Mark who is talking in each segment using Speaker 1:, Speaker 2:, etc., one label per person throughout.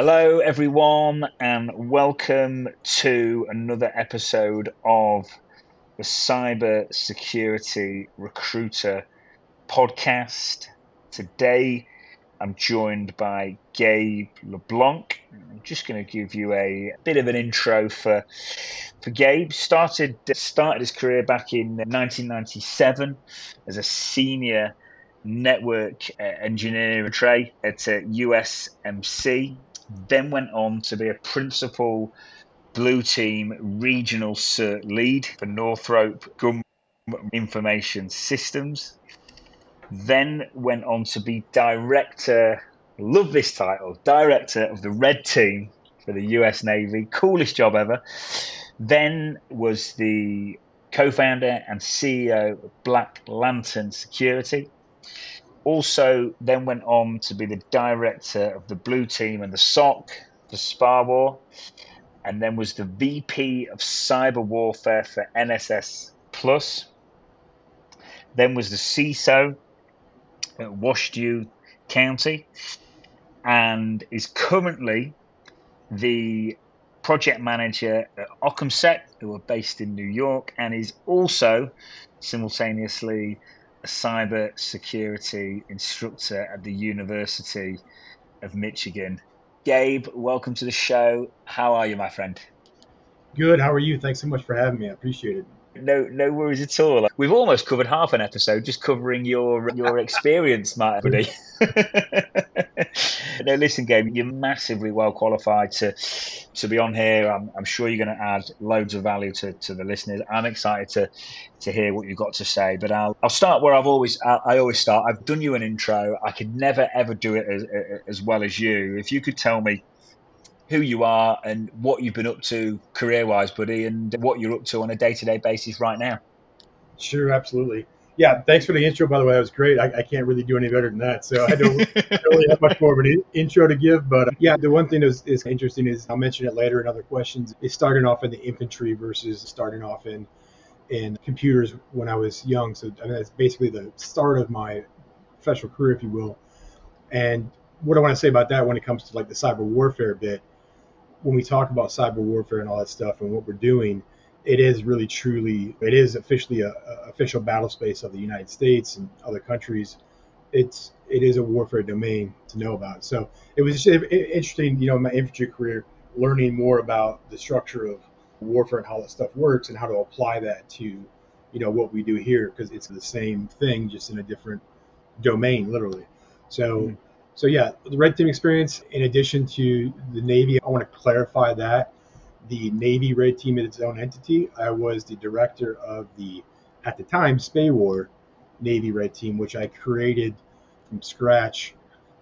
Speaker 1: Hello, everyone, and welcome to another episode of the Cyber Security Recruiter podcast. Today, I'm joined by Gabe LeBlanc. I'm just going to give you a bit of an intro for for Gabe. Started started his career back in 1997 as a senior network uh, engineer at USMC. Then went on to be a principal blue team regional cert lead for Northrop Grumman Information Systems then went on to be director, love this title, director of the Red Team for the US Navy. Coolest job ever. Then was the co founder and CEO of Black Lantern Security. Also, then went on to be the director of the Blue Team and the SOC for SPAWAR, and then was the VP of Cyber Warfare for NSS Plus. Then was the CISO at Washtenaw County and is currently the project manager at OccamSec, who are based in New York, and is also simultaneously a cyber security instructor at the University of Michigan. Gabe, welcome to the show. How are you, my friend?
Speaker 2: Good. How are you? Thanks so much for having me. I appreciate it
Speaker 1: no no worries at all. We've almost covered half an episode just covering your your experience, Matt. Buddy. no, listen, Gabe, you're massively well qualified to to be on here. I'm, I'm sure you're going to add loads of value to, to the listeners. I'm excited to to hear what you've got to say. But I'll I'll start where I've always I, I always start. I've done you an intro. I could never ever do it as as well as you. If you could tell me who you are and what you've been up to career wise, buddy, and what you're up to on a day to day basis right now.
Speaker 2: Sure, absolutely. Yeah, thanks for the intro, by the way. That was great. I, I can't really do any better than that. So I don't, really have much more of an intro to give. But uh, yeah, the one thing that is, is interesting is I'll mention it later in other questions is starting off in the infantry versus starting off in in computers when I was young. So I mean, that's basically the start of my professional career, if you will. And what I want to say about that when it comes to like the cyber warfare bit when we talk about cyber warfare and all that stuff and what we're doing, it is really truly it is officially a, a, official battle space of the United States and other countries. It's it is a warfare domain to know about. So it was just interesting, you know, in my infantry career, learning more about the structure of warfare and how that stuff works and how to apply that to, you know, what we do here because it's the same thing just in a different domain, literally. So. Mm-hmm so yeah, the red team experience. In addition to the Navy, I want to clarify that the Navy red team is its own entity. I was the director of the, at the time, SPAWAR Navy red team, which I created from scratch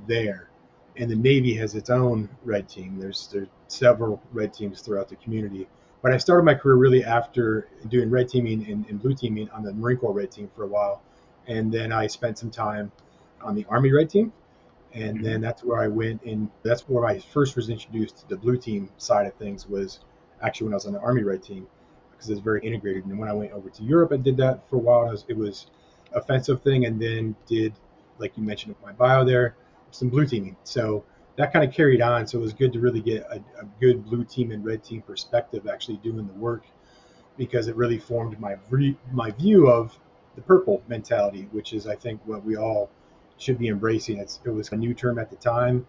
Speaker 2: there. And the Navy has its own red team. There's there's several red teams throughout the community. But I started my career really after doing red teaming and, and blue teaming on the Marine Corps red team for a while. And then I spent some time on the Army red team and mm-hmm. then that's where I went and that's where I first was introduced to the blue team side of things was actually when I was on the Army Red team because it's very integrated. And when I went over to Europe, I did that for a while. It was, it was offensive thing, and then did like you mentioned with my bio there, some blue teaming. So that kind of carried on. So it was good to really get a, a good blue team and red team perspective actually doing the work because it really formed my my view of the purple mentality, which is I think what we all should be embracing. It's, it was a new term at the time,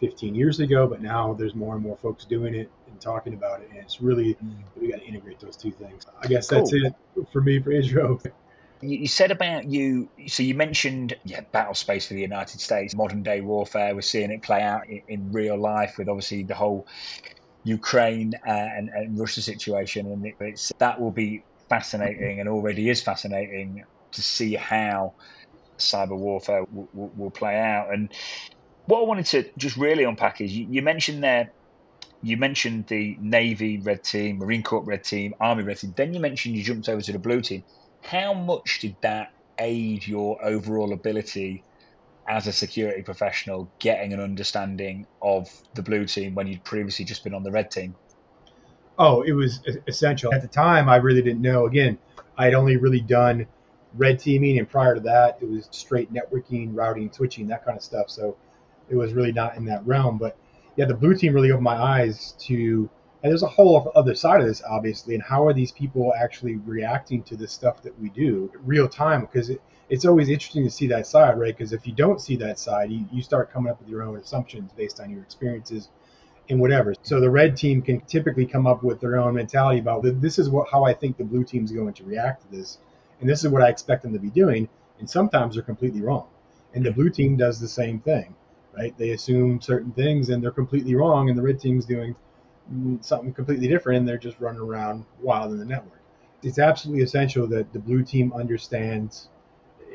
Speaker 2: 15 years ago, but now there's more and more folks doing it and talking about it. And it's really, mm. we got to integrate those two things. I guess that's cool. it for me for intro.
Speaker 1: You said about you, so you mentioned yeah, battle space for the United States, modern day warfare. We're seeing it play out in, in real life with obviously the whole Ukraine uh, and, and, Russia situation, and it, it's that will be fascinating and already is fascinating to see how cyber warfare will, will, will play out. And what I wanted to just really unpack is you, you, mentioned there, you mentioned the Navy red team, Marine Corps red team, Army red team. Then you mentioned you jumped over to the blue team. How much did that aid your overall ability as a security professional getting an understanding of the blue team when you'd previously just been on the red team?
Speaker 2: Oh, it was essential. At the time, I really didn't know. Again, I had only really done red teaming, and prior to that, it was straight networking, routing, switching, that kind of stuff. So it was really not in that realm. But yeah, the blue team really opened my eyes to, and there's a whole other side of this, obviously, and how are these people actually reacting to the stuff that we do real time? Because it, it's always interesting to see that side, right? Because if you don't see that side, you, you start coming up with your own assumptions based on your experiences and whatever. So the red team can typically come up with their own mentality about this is what how I think the blue team's going to react to this, and this is what I expect them to be doing. And sometimes they're completely wrong, and the blue team does the same thing, right? They assume certain things and they're completely wrong, and the red team's doing something completely different, and they're just running around wild in the network. It's absolutely essential that the blue team understands,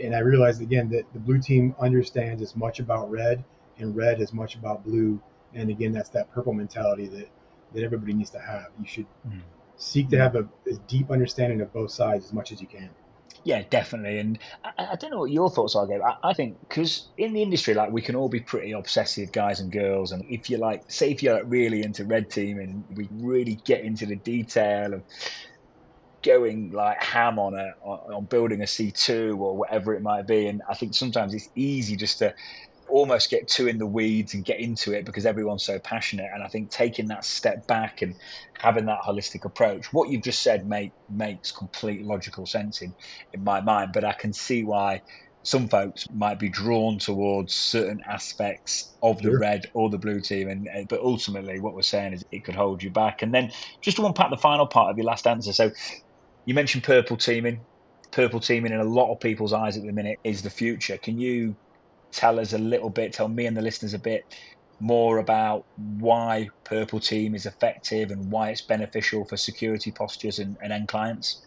Speaker 2: and I realized again that the blue team understands as much about red and red as much about blue and again, that's that purple mentality that that everybody needs to have. You should mm. seek to have a, a, deep understanding of both sides as much as you can.
Speaker 1: Yeah, definitely. And I, I don't know what your thoughts are, Gabe. I, I think because in the industry, like we can all be pretty obsessive guys and girls. And if you're like, say if you're really into red team and we really get into the detail of going like ham on a on building a C2 or whatever it might be. And I think sometimes it's easy just to almost get too in the weeds and get into it because everyone's so passionate. And I think taking that step back and having that holistic approach, what you've just said make, makes complete logical sense in, in my mind. But I can see why some folks might be drawn towards certain aspects of the sure. red or the blue team and eh, but ultimately what we're saying is it could hold you back and then just to unpack the final part of your last answer so you mentioned purple teaming purple teaming in a lot of people's eyes at the minute is the future can you tell us a little bit, tell me and the listeners a bit more about why Purple Team is effective and why it's beneficial for security postures and, and end clients?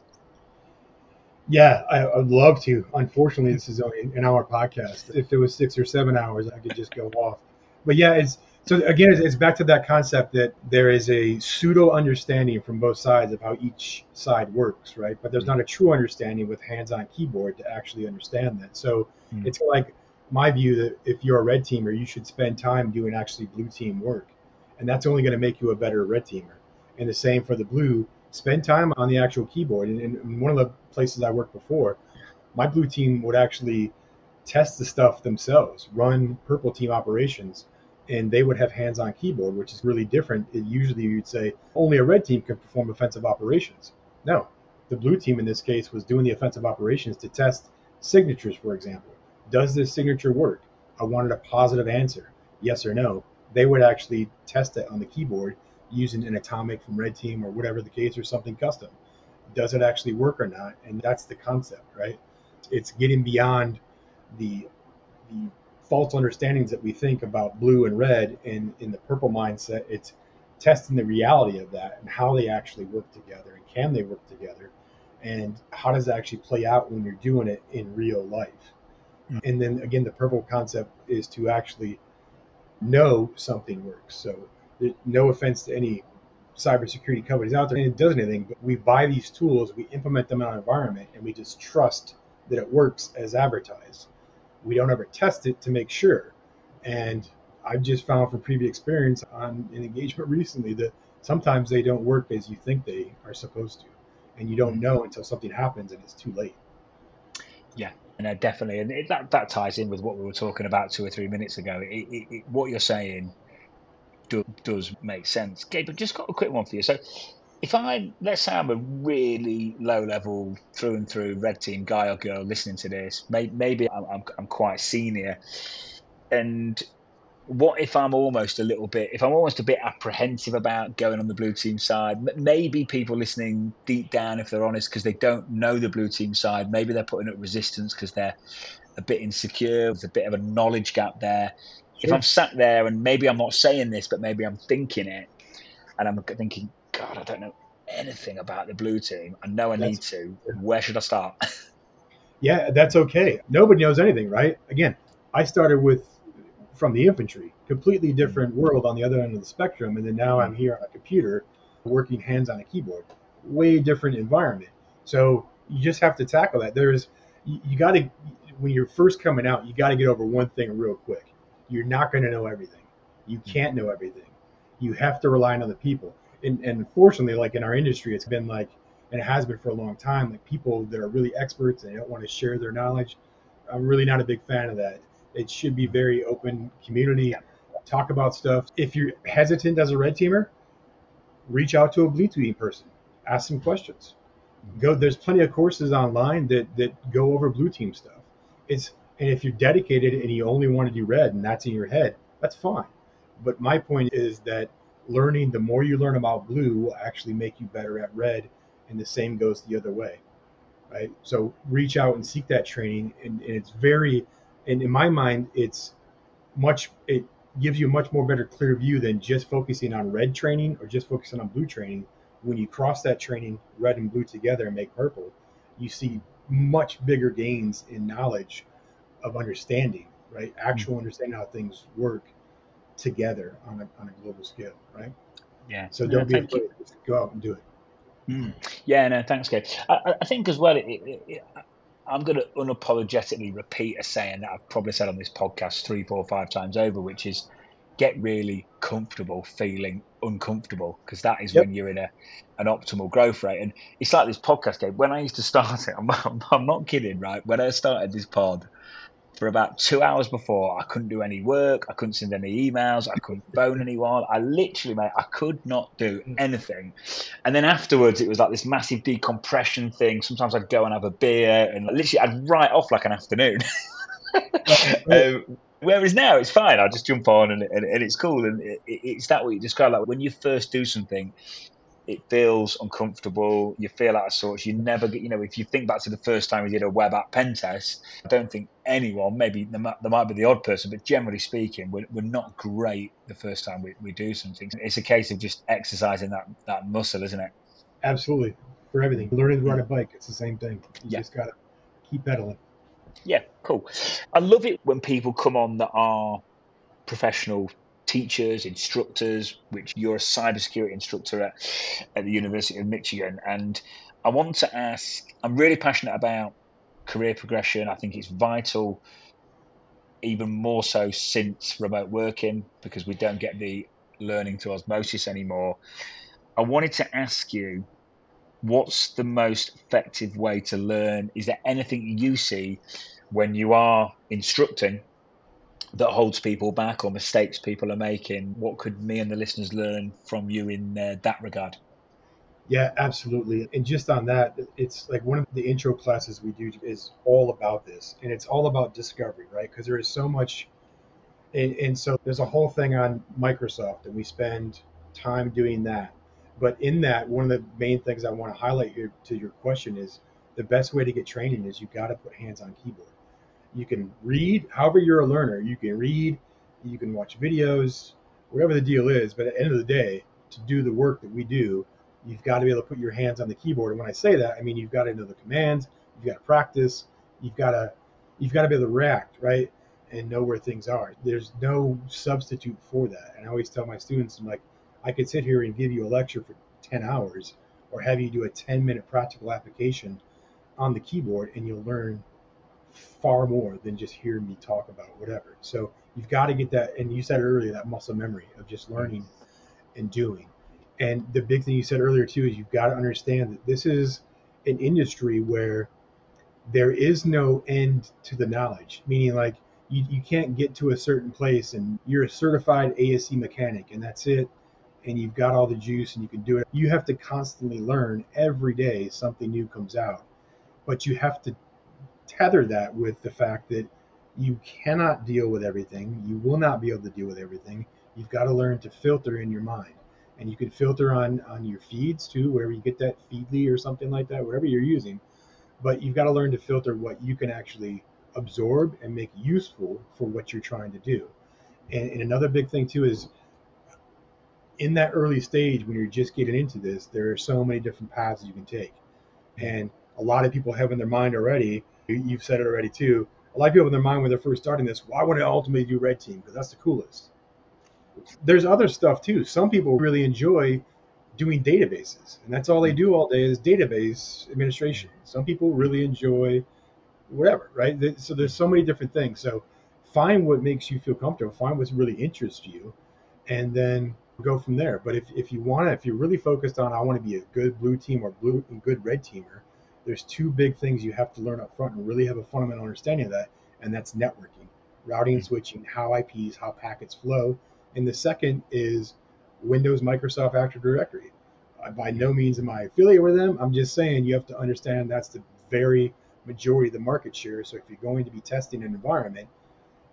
Speaker 2: Yeah, I, would love to. Unfortunately, this is only an hour podcast. If it was six or seven hours, I could just go off. But yeah, it's so again, it's, it's back to that concept that there is a pseudo understanding from both sides of how each side works, right? But there's not a true understanding with hands-on keyboard to actually understand that. So mm. it's like my view that if you're a red teamer, you should spend time doing actually blue team work. And that's only going to make you a better red teamer. And the same for the blue, spend time on the actual keyboard. And in one of the places I worked before, my blue team would actually test the stuff themselves, run purple team operations, and they would have hands on keyboard, which is really different. It usually you'd say only a red team can perform offensive operations. No, the blue team in this case was doing the offensive operations to test signatures, for example does this signature work? I wanted a positive answer, yes or no. They would actually test it on the keyboard using an atomic from Red Team or whatever the case or something custom. Does it actually work or not? And that's the concept, right? It's getting beyond the the false understandings that we think about blue and red and in the purple mindset. It's testing the reality of that and how they actually work together and can they work together and how does it actually play out when you're doing it in real life Mm. And then again, the purple concept is to actually know something works. So, no offense to any cybersecurity companies out there, and it does anything, but we buy these tools, we implement them in our environment, and we just trust that it works as advertised. We don't ever test it to make sure. And I've just found from previous experience on an engagement recently that sometimes they don't work as you think they are supposed to. And you don't mm. know until something happens and it's too late.
Speaker 1: Yeah, no, definitely, and it, that that ties in with what we were talking about two or three minutes ago. It, it, what you're saying do, does make sense. Gabe, I've just got a quick one for you. So, if I let's say I'm a really low level through and through red team guy or girl listening to this, maybe, maybe I'm, I'm, I'm quite senior, and what if I'm almost a little bit, if I'm almost a bit apprehensive about going on the blue team side? Maybe people listening deep down, if they're honest, because they don't know the blue team side, maybe they're putting up resistance because they're a bit insecure. There's a bit of a knowledge gap there. Sure. If I'm sat there and maybe I'm not saying this, but maybe I'm thinking it, and I'm thinking, God, I don't know anything about the blue team. I know I that's, need to. Where should I start?
Speaker 2: yeah, that's okay. Nobody knows anything, right? Again, I started with from the infantry. Completely different world on the other end of the spectrum. And then now I'm here on a computer working hands on a keyboard. Way different environment. So you just have to tackle that. There's you, you got to when you're first coming out, you got to get over one thing real quick. You're not going to know everything. You mm-hmm. can't know everything. You have to rely on other people. And, and unfortunately, like in our industry, it's been like, and it has been for a long time, like people that are really experts and they don't want to share their knowledge. I'm really not a big fan of that. It should be very open community. talk about stuff. If you're hesitant as a red teamer, reach out to a blue team person, ask some questions. Go. There's plenty of courses online that that go over blue team stuff. It's and if you're dedicated and you only want to do red and that's in your head, that's fine. But my point is that learning, the more you learn about blue, will actually make you better at red, and the same goes the other way, right? So reach out and seek that training, and, and it's very, and in my mind, it's much it gives you a much more better clear view than just focusing on red training or just focusing on blue training. When you cross that training, red and blue together and make purple, you see much bigger gains in knowledge of understanding, right? Actual mm-hmm. understanding how things work together on a, on a global scale, right?
Speaker 1: Yeah.
Speaker 2: So don't be afraid. Just go out and do it.
Speaker 1: Mm. Yeah, no, thanks, Gabe. I, I think as well, it, it, it, I'm going to unapologetically repeat a saying that I've probably said on this podcast three, four, five times over, which is get really comfortable feeling uncomfortable because that is yep. when you're in a an optimal growth rate. And it's like this podcast, Gabe. When I used to start it, I'm, I'm, I'm not kidding, right? When I started this pod, for about two hours before. I couldn't do any work. I couldn't send any emails. I couldn't phone anyone. I literally, mate, I could not do anything. And then afterwards, it was like this massive decompression thing. Sometimes I'd go and have a beer, and literally, I'd write off like an afternoon. um, whereas now it's fine. I just jump on and, and, and it's cool. And it, it's that what you describe. Like when you first do something, it feels uncomfortable. You feel out of sorts. You never get, you know, if you think back to the first time we did a web app pen test, I don't think anyone, maybe there might, there might be the odd person, but generally speaking, we're, we're not great the first time we, we do something. It's a case of just exercising that, that muscle, isn't it?
Speaker 2: Absolutely. For everything. Learning to ride a bike, it's the same thing. You yeah. just got to keep pedaling.
Speaker 1: Yeah, cool. I love it when people come on that are professional teachers, instructors, which you're a cybersecurity instructor at, at the University of Michigan. And I want to ask I'm really passionate about career progression. I think it's vital, even more so since remote working, because we don't get the learning through osmosis anymore. I wanted to ask you what's the most effective way to learn? Is there anything you see when you are instructing that holds people back or mistakes people are making? What could me and the listeners learn from you in uh, that regard?
Speaker 2: Yeah, absolutely. And just on that, it's like one of the intro classes we do is all about this, and it's all about discovery, right? Because there is so much, and, and so there's a whole thing on Microsoft, and we spend time doing that. But in that, one of the main things I want to highlight here to your question is the best way to get training is you got to put hands on keyboard you can read, however you're a learner, you can read, you can watch videos, whatever the deal is. But at the end of the day, to do the work that we do, you've got to be able to put your hands on the keyboard. And when I say that, I mean you've got to know the commands, you've got to practice, you've got to you've got to be able to react, right? And know where things are. There's no substitute for that. And I always tell my students, I'm like, I could sit here and give you a lecture for 10 hours or have you do a 10 minute practical application on the keyboard and you'll learn far more than just hear me talk about whatever. So you've got to get that, and you said earlier that muscle memory of just learning and doing. And the big thing you said earlier too is you've got to understand that this is an industry where there is no end to the knowledge, meaning like you, you can't get to a certain place and you're a certified ASE mechanic and that's it. And you've got all the juice and you can do it. You have to constantly learn every day something new comes out, but you have to tether that with the fact that you cannot deal with everything. You will not be able to deal with everything. You've got to learn to filter in your mind. And you can filter on, on your feeds too, wherever you get that Feedly or something like that, whatever you're using. But you've got to learn to filter what you can actually absorb and make useful for what you're trying to do. And, and another big thing too is in that early stage when you're just getting into this, there are so many different paths you can take. And a lot of people have in their mind already You've said it already too. A lot of people in their mind when they're first starting this, why would I ultimately do red team? Because that's the coolest. There's other stuff too. Some people really enjoy doing databases, and that's all they do all day is database administration. Some people really enjoy whatever, right? So there's so many different things. So find what makes you feel comfortable, find what really interests you, and then go from there. But if, if you want to, if you're really focused on, I want to be a good blue team or blue good red teamer, there's two big things you have to learn up front and really have a fundamental understanding of that, and that's networking, routing and switching, how IPs, how packets flow, And the second is Windows Microsoft Active Directory. Uh, by no means am I affiliated with them. I'm just saying you have to understand that's the very majority of the market share. So if you're going to be testing an environment,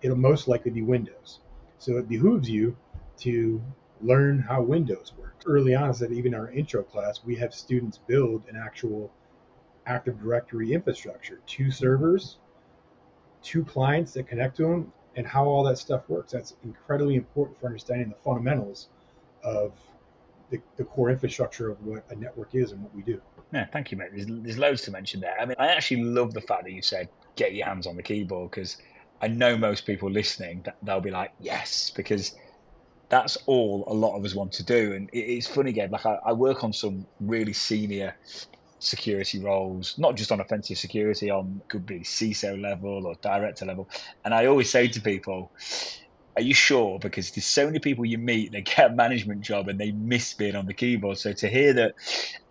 Speaker 2: it'll most likely be Windows. So it behooves you to learn how Windows works. Early on, said even our intro class, we have students build an actual Active Directory infrastructure, two servers, two clients that connect to them, and how all that stuff works. That's incredibly important for understanding the fundamentals of the, the core infrastructure of what a network is and what we do.
Speaker 1: Yeah, thank you, mate. There's, there's loads to mention there. I mean, I actually love the fact that you said get your hands on the keyboard because I know most people listening that they'll be like, yes, because that's all a lot of us want to do. And it's funny, Gabe. Like I, I work on some really senior security roles, not just on offensive security, on could be CISO level or director level. And I always say to people, are you sure? Because there's so many people you meet, they get a management job and they miss being on the keyboard. So to hear that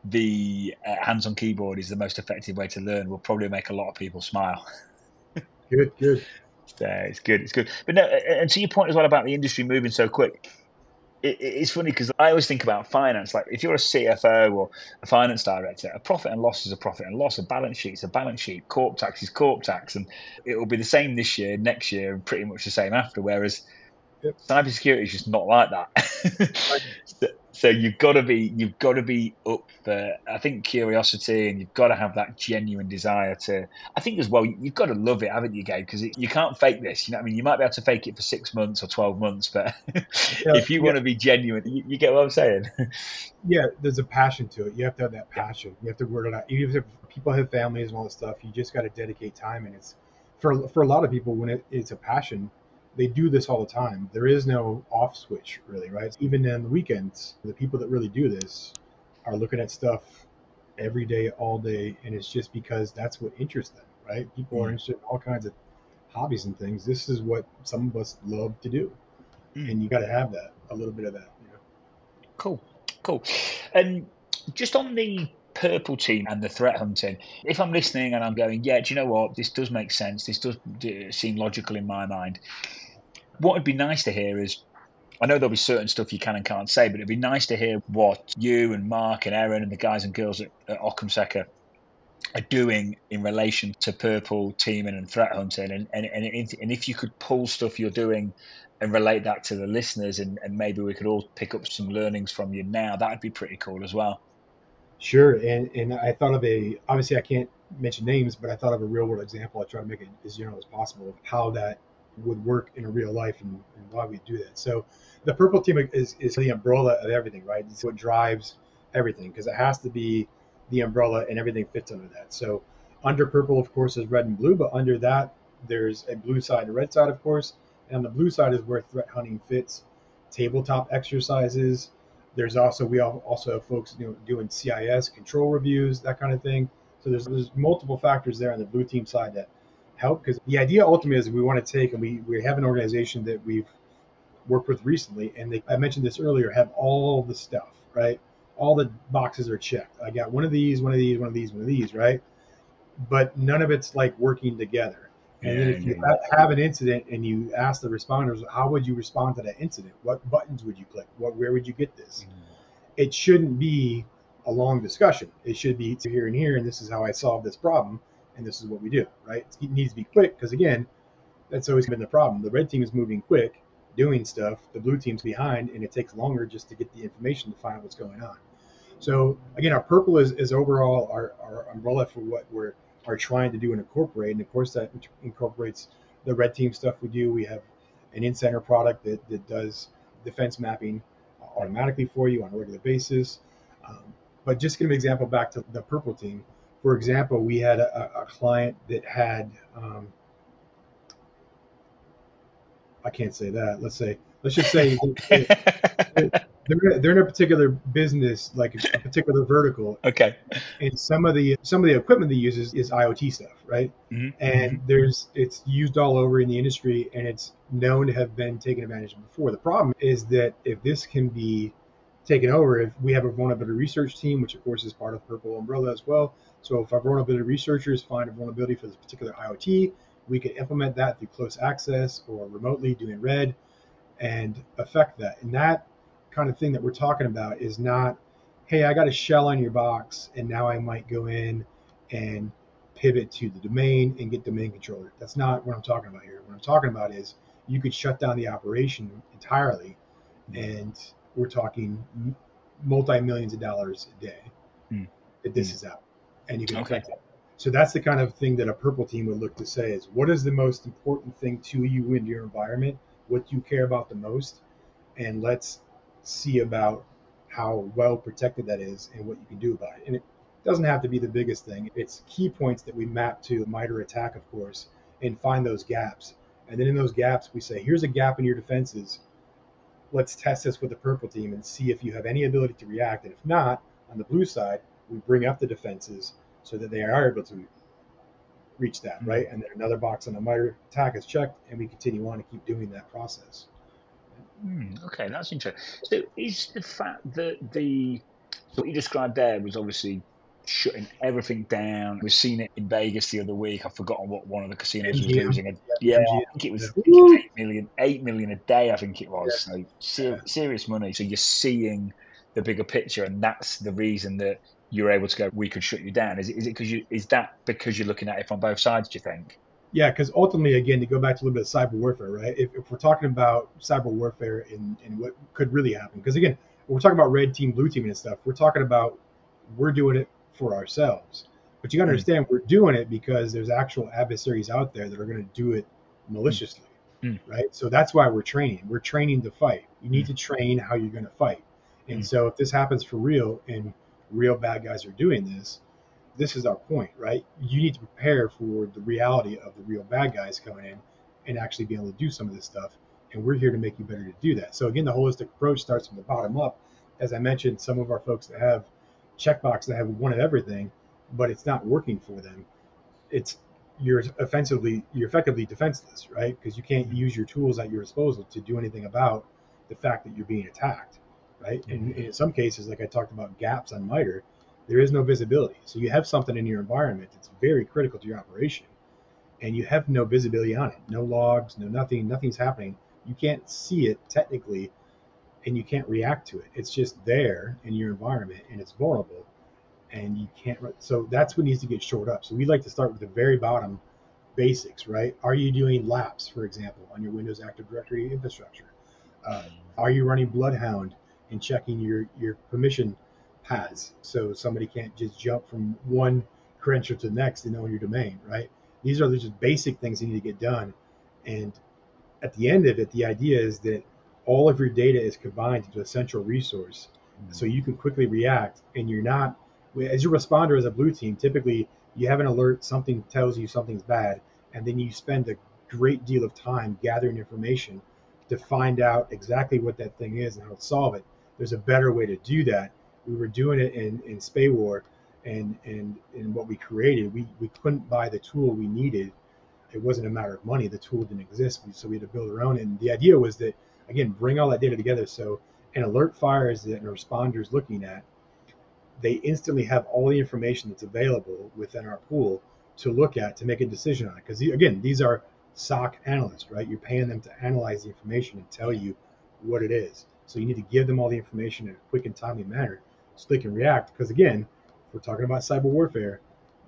Speaker 1: the uh, hands-on keyboard is the most effective way to learn will probably make a lot of people smile.
Speaker 2: good, good.
Speaker 1: Yeah, it's good. It's good. But no, and to your point as well about the industry moving so quick, it, it's funny because I always think about finance. Like if you're a CFO or a finance director, a profit and loss is a profit and loss. A balance sheet is a balance sheet. Corp tax is corp tax, and it will be the same this year, next year, and pretty much the same after. Whereas yep. cybersecurity is just not like that. so, so you've got to be you've got to be up for I think curiosity and you've got to have that genuine desire to I think as well you've got to love it haven't you Gabe? Because you can't fake this you know I mean? You might be able to fake it for six months or 12 months but yeah, if you yeah. want to be genuine you, you, get what I'm saying?
Speaker 2: Yeah there's a passion to it. You have to have that passion. You have to word it out even if people have families and all this stuff you just got to dedicate time and it's for for a lot of people when it, it's a passion they do this all the time. There is no off switch, really, right? Even in the weekends, the people that really do this are looking at stuff every day, all day, and it's just because that's what interests them, right? People mm. are interested in all kinds of hobbies and things. This is what some of us love to do, mm. and you got to have that, a little bit of that. You know?
Speaker 1: Cool, cool. And just on the purple team and the threat hunting, if I'm listening and I'm going, yeah, do you know what? This does make sense. This does seem logical in my mind what would be nice to hear is I know there'll be certain stuff you can and can't say, but it'd be nice to hear what you and Mark and Aaron and the guys and girls at, at OccamSec are doing in relation to purple teaming and threat hunting. And, and, and, if, and if you could pull stuff you're doing and relate that to the listeners, and, and maybe we could all pick up some learnings from you now, that'd be pretty cool as well.
Speaker 2: Sure. And, and I thought of a, obviously, I can't mention names, but I thought of a real world example. I try to make it as general as possible of how that would work in real life and, and why we do that. So the purple team is, is the umbrella of everything, right? It's what drives everything because it has to be the umbrella and everything fits under that. So under purple, of course, is red and blue, but under that, there's a blue side and a red side, of course. And on the blue side is where threat hunting fits, tabletop exercises. There's also, we also have folks doing CIS control reviews, that kind of thing. So there's, there's multiple factors there on the blue team side that help because the idea ultimately is we want to take and we, we have an organization that we've worked with recently and they, I mentioned this earlier have all the stuff right? All the boxes are checked. I got one of these one of these one of these one of these right? But none of it's like working together. And yeah, then if you yeah. have an incident and you ask the responders how would you respond to that incident? What buttons would you click? What where would you get this? Mm-hmm. it shouldn't be a long discussion. It should be here and here and this is how I solve this problem and this is what we do, right? It needs to be quick because again, that's always been the problem. The red team is moving quick, doing stuff. The blue team's behind, and it takes longer just to get the information to find out what's going on. So again, our purple is, is overall our, our umbrella for what we're are trying to do and incorporate. And of course, that incorporates the red team stuff we do. We have an in-center product that, that does defense mapping automatically for you on a regular basis. Um, but just give an example back to the purple team, for example, we had a, a client that had, um, I can't say that. Let's say, let's just say they're, they're in a particular business, like a particular vertical.
Speaker 1: Okay.
Speaker 2: And some of the some of the equipment they use is, is IoT stuff, right? Mm-hmm. And mm-hmm. there's it's used all over in the industry, and it's known to have been taken advantage of before. The problem is that if this can be taken over, if we have a vulnerability research team, which of course is part of Purple Umbrella as well, so if our vulnerability researchers find a vulnerability for this particular IoT, we could implement that through close access or remotely doing red. and affect that. And that kind of thing that we're talking about is not, hey, I got a shell on your box, and now I might go in and pivot to the domain and get domain controller. That's not what I'm talking about here. What I'm talking about is you could shut down the operation entirely, and we're talking multi millions of dollars a day mm. that this mm. is out, and you can okay. affect it. So that's the kind of thing that a purple team would look to say is what is the most important thing to you in your environment, what do you care about the most, and let's see about how well protected that is and what you can do about it. And it doesn't have to be the biggest thing. It's key points that we map to MITRE ATT&CK, of course, and find those gaps. And then in those gaps, we say, here's a gap in your defenses. Let's test this with the purple team and see if you have any ability to react. And if not, on the blue side, we bring up the defenses so that they are able to reach that, mm-hmm. right? And then another box on the MITRE ATT&CK is checked, and we continue on to keep doing that process.
Speaker 1: Mm, okay, that's interesting. So, is the fact that the what you described there was obviously shutting everything down. We've seen it in Vegas the other week. I've forgotten what one of the casinos was losing. A, yeah, I think it was eight million, eight million a day. I think it was. Yeah. So ser- serious money. So you're seeing the bigger picture, and that's the reason that you're able to go, we could shut you down? Is it is it because you is that because you're looking at it from both sides? Do you think?
Speaker 2: Yeah, because ultimately, again, to go back to a little bit of cyber warfare, right? If, if we're talking about cyber warfare and, and what could really happen, because again, we're talking about red team, blue team, and stuff. We're talking about we're doing it for ourselves. But you got to hmm. understand, we're doing it because there's actual adversaries out there that are going to do it maliciously, mm. right? So that's why we're training. We're training to fight. You need mm. to train how you're going to fight. And mm. so if this happens for real and real bad guys are doing this, this is our point, right? You need to prepare for the reality of the real bad guys coming in and actually being able to do some of this stuff. And we're here to make you better to do that. So again, the holistic approach starts from the bottom up. As I mentioned, some of our folks that have checkbox that have one of everything, but it's not working for them. It's you're offensively you're effectively defenseless, right? Because you can't use your tools at your disposal to do anything about the fact that you're being attacked right? And, in some cases, like I talked about gaps on MITRE, there is no visibility. So you have something in your environment that's very critical to your operation, and you have no visibility on it, no logs, no nothing, nothing's happening. You can't see it technically, and you can't react to it. It's just there in your environment, and it's vulnerable, and you can't. So that's what needs to get shored up. So we like to start with the very bottom basics, right? Are you doing LAPS, for example, on your Windows Active Directory infrastructure? Uh, are you running Bloodhound and checking your your permission paths so somebody can't just jump from one credential to the next and know your domain, right? These are just basic things that need to get done. And at the end of it, the idea is that all of your data is combined into a central resource mm-hmm. so you can quickly react and you're not as your responder as a blue team typically you have an alert something tells you something's bad and then you spend a great deal of time gathering information to find out exactly what that thing is and how to solve it there's a better way to do that. We were doing it in, in SPAWAR and, and, and what we created, we, we couldn't buy the tool we needed. It wasn't a matter of money. The tool didn't exist. So we had to build our own. And the idea was that, again, bring all that data together. So an alert fires that a responder is looking at, they instantly have all the information that's available within our pool to look at to make a decision on it. Because again, these are SOC analysts, right? You're paying them to analyze the information and tell you what it is. So you need to give them all the information in a quick and timely manner so they can react. Because again, if we're talking about cyber warfare,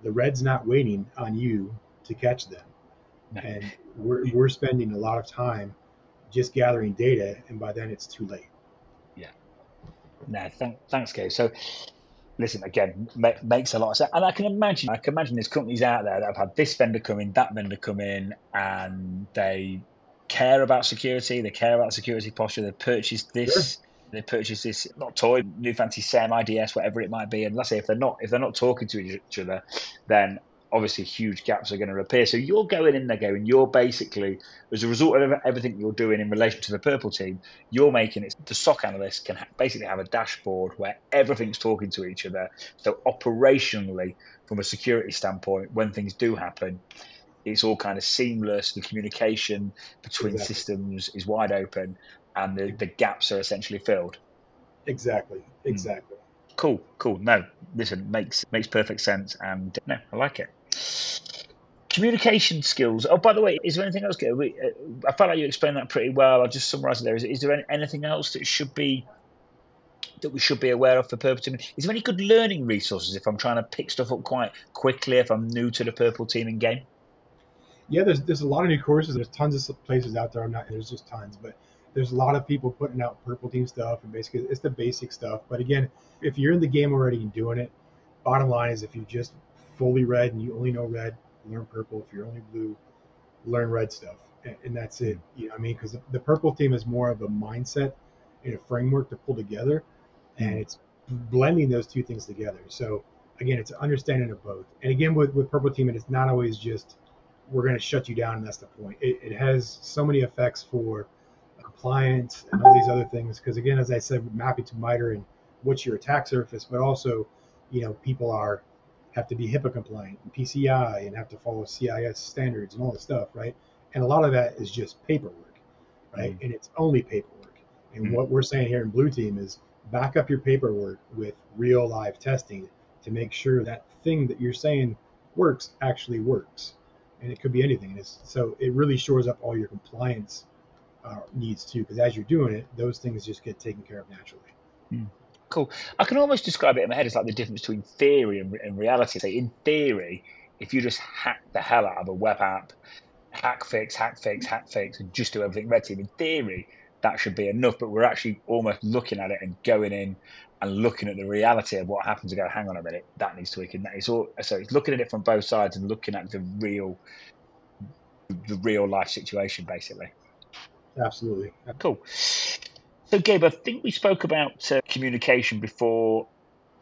Speaker 2: the Red's not waiting on you to catch them. No. And we're, we're spending a lot of time just gathering data, and by then it's too late.
Speaker 1: Yeah. No, th- thanks, Gabe. So, listen, again, ma- makes a lot of sense. And I can imagine, I can imagine there's companies out there that have had this vendor come in, that vendor come in, and they care about security. They care about security posture. They purchased this. Sure. They purchased this not toy, new fancy SIEM, IDS, whatever it might be. And let's say if they're not if they're not talking to each other, then obviously huge gaps are going to appear. So you're going in there going, you're basically, as a result of everything you're doing in relation to the purple team, you're making it, the SOC analyst can basically have a dashboard where everything's talking to each other. So operationally, from a security standpoint, when things do happen, it's all kind of seamless. The communication between exactly. systems is wide open, and the, the gaps are essentially filled.
Speaker 2: Exactly. Hmm. Exactly.
Speaker 1: Mm. Cool. Cool. No, listen, makes makes perfect sense, and no, I like it. communication skills. Oh, by the way, is there anything else? Uh, I felt like you explained that pretty well. I'll just summarise it there. Is, is there any, anything else that should be that we should be aware of for purple teaming? Is there any good learning resources if I'm trying to pick stuff up quite quickly if I'm new to the purple teaming game?
Speaker 2: Yeah, there's there's a lot of new courses. There's tons of places out there. I'm not there's just tons, but there's a lot of people putting out purple team stuff and basically it's the basic stuff. But again, if you're in the game already and doing it, bottom line is if you just fully red and you only know red, learn purple. If you're only blue, learn red stuff, and, and that's it. You know, I mean, because the, the, purple team is more of a mindset and a framework to pull together, and mm-hmm. it's blending those two things together. So again, it's an understanding of both. And again, with with purple team, it's not always just we're going to shut you down and that's the point. It, it has so many effects for compliance and all these other things. Because again, as I said, mapping to MITRE and what's your attack surface, but also, you know, people are have to be HIPAA compliant and PCI and have to follow CIS standards and all this stuff, right? And a lot of that is just paperwork, right? Mm-hmm. And it's only paperwork. And mm-hmm. what we're saying here in Blue Team is back up your paperwork with real live testing to make sure that thing that you're saying works actually works. And it could be anything. It's, so it really shores up all your compliance uh, needs too, because as you're doing it, those things just get taken care of naturally.
Speaker 1: Mm. Cool. I can almost describe it in my head as like the difference between theory and, and reality. So in theory, if you just hack the hell out of a web app, hack fix, hack fix, hack fix, and just do everything red team, in theory, that should be enough. But we're actually almost looking at it and going in and looking at the reality of what happens to go, hang on a minute, that needs tweaking. That is all. So it's looking at it from both sides and looking at the real, the real life situation, basically.
Speaker 2: Absolutely.
Speaker 1: Cool. So, Gabe, I think we spoke about uh, communication before.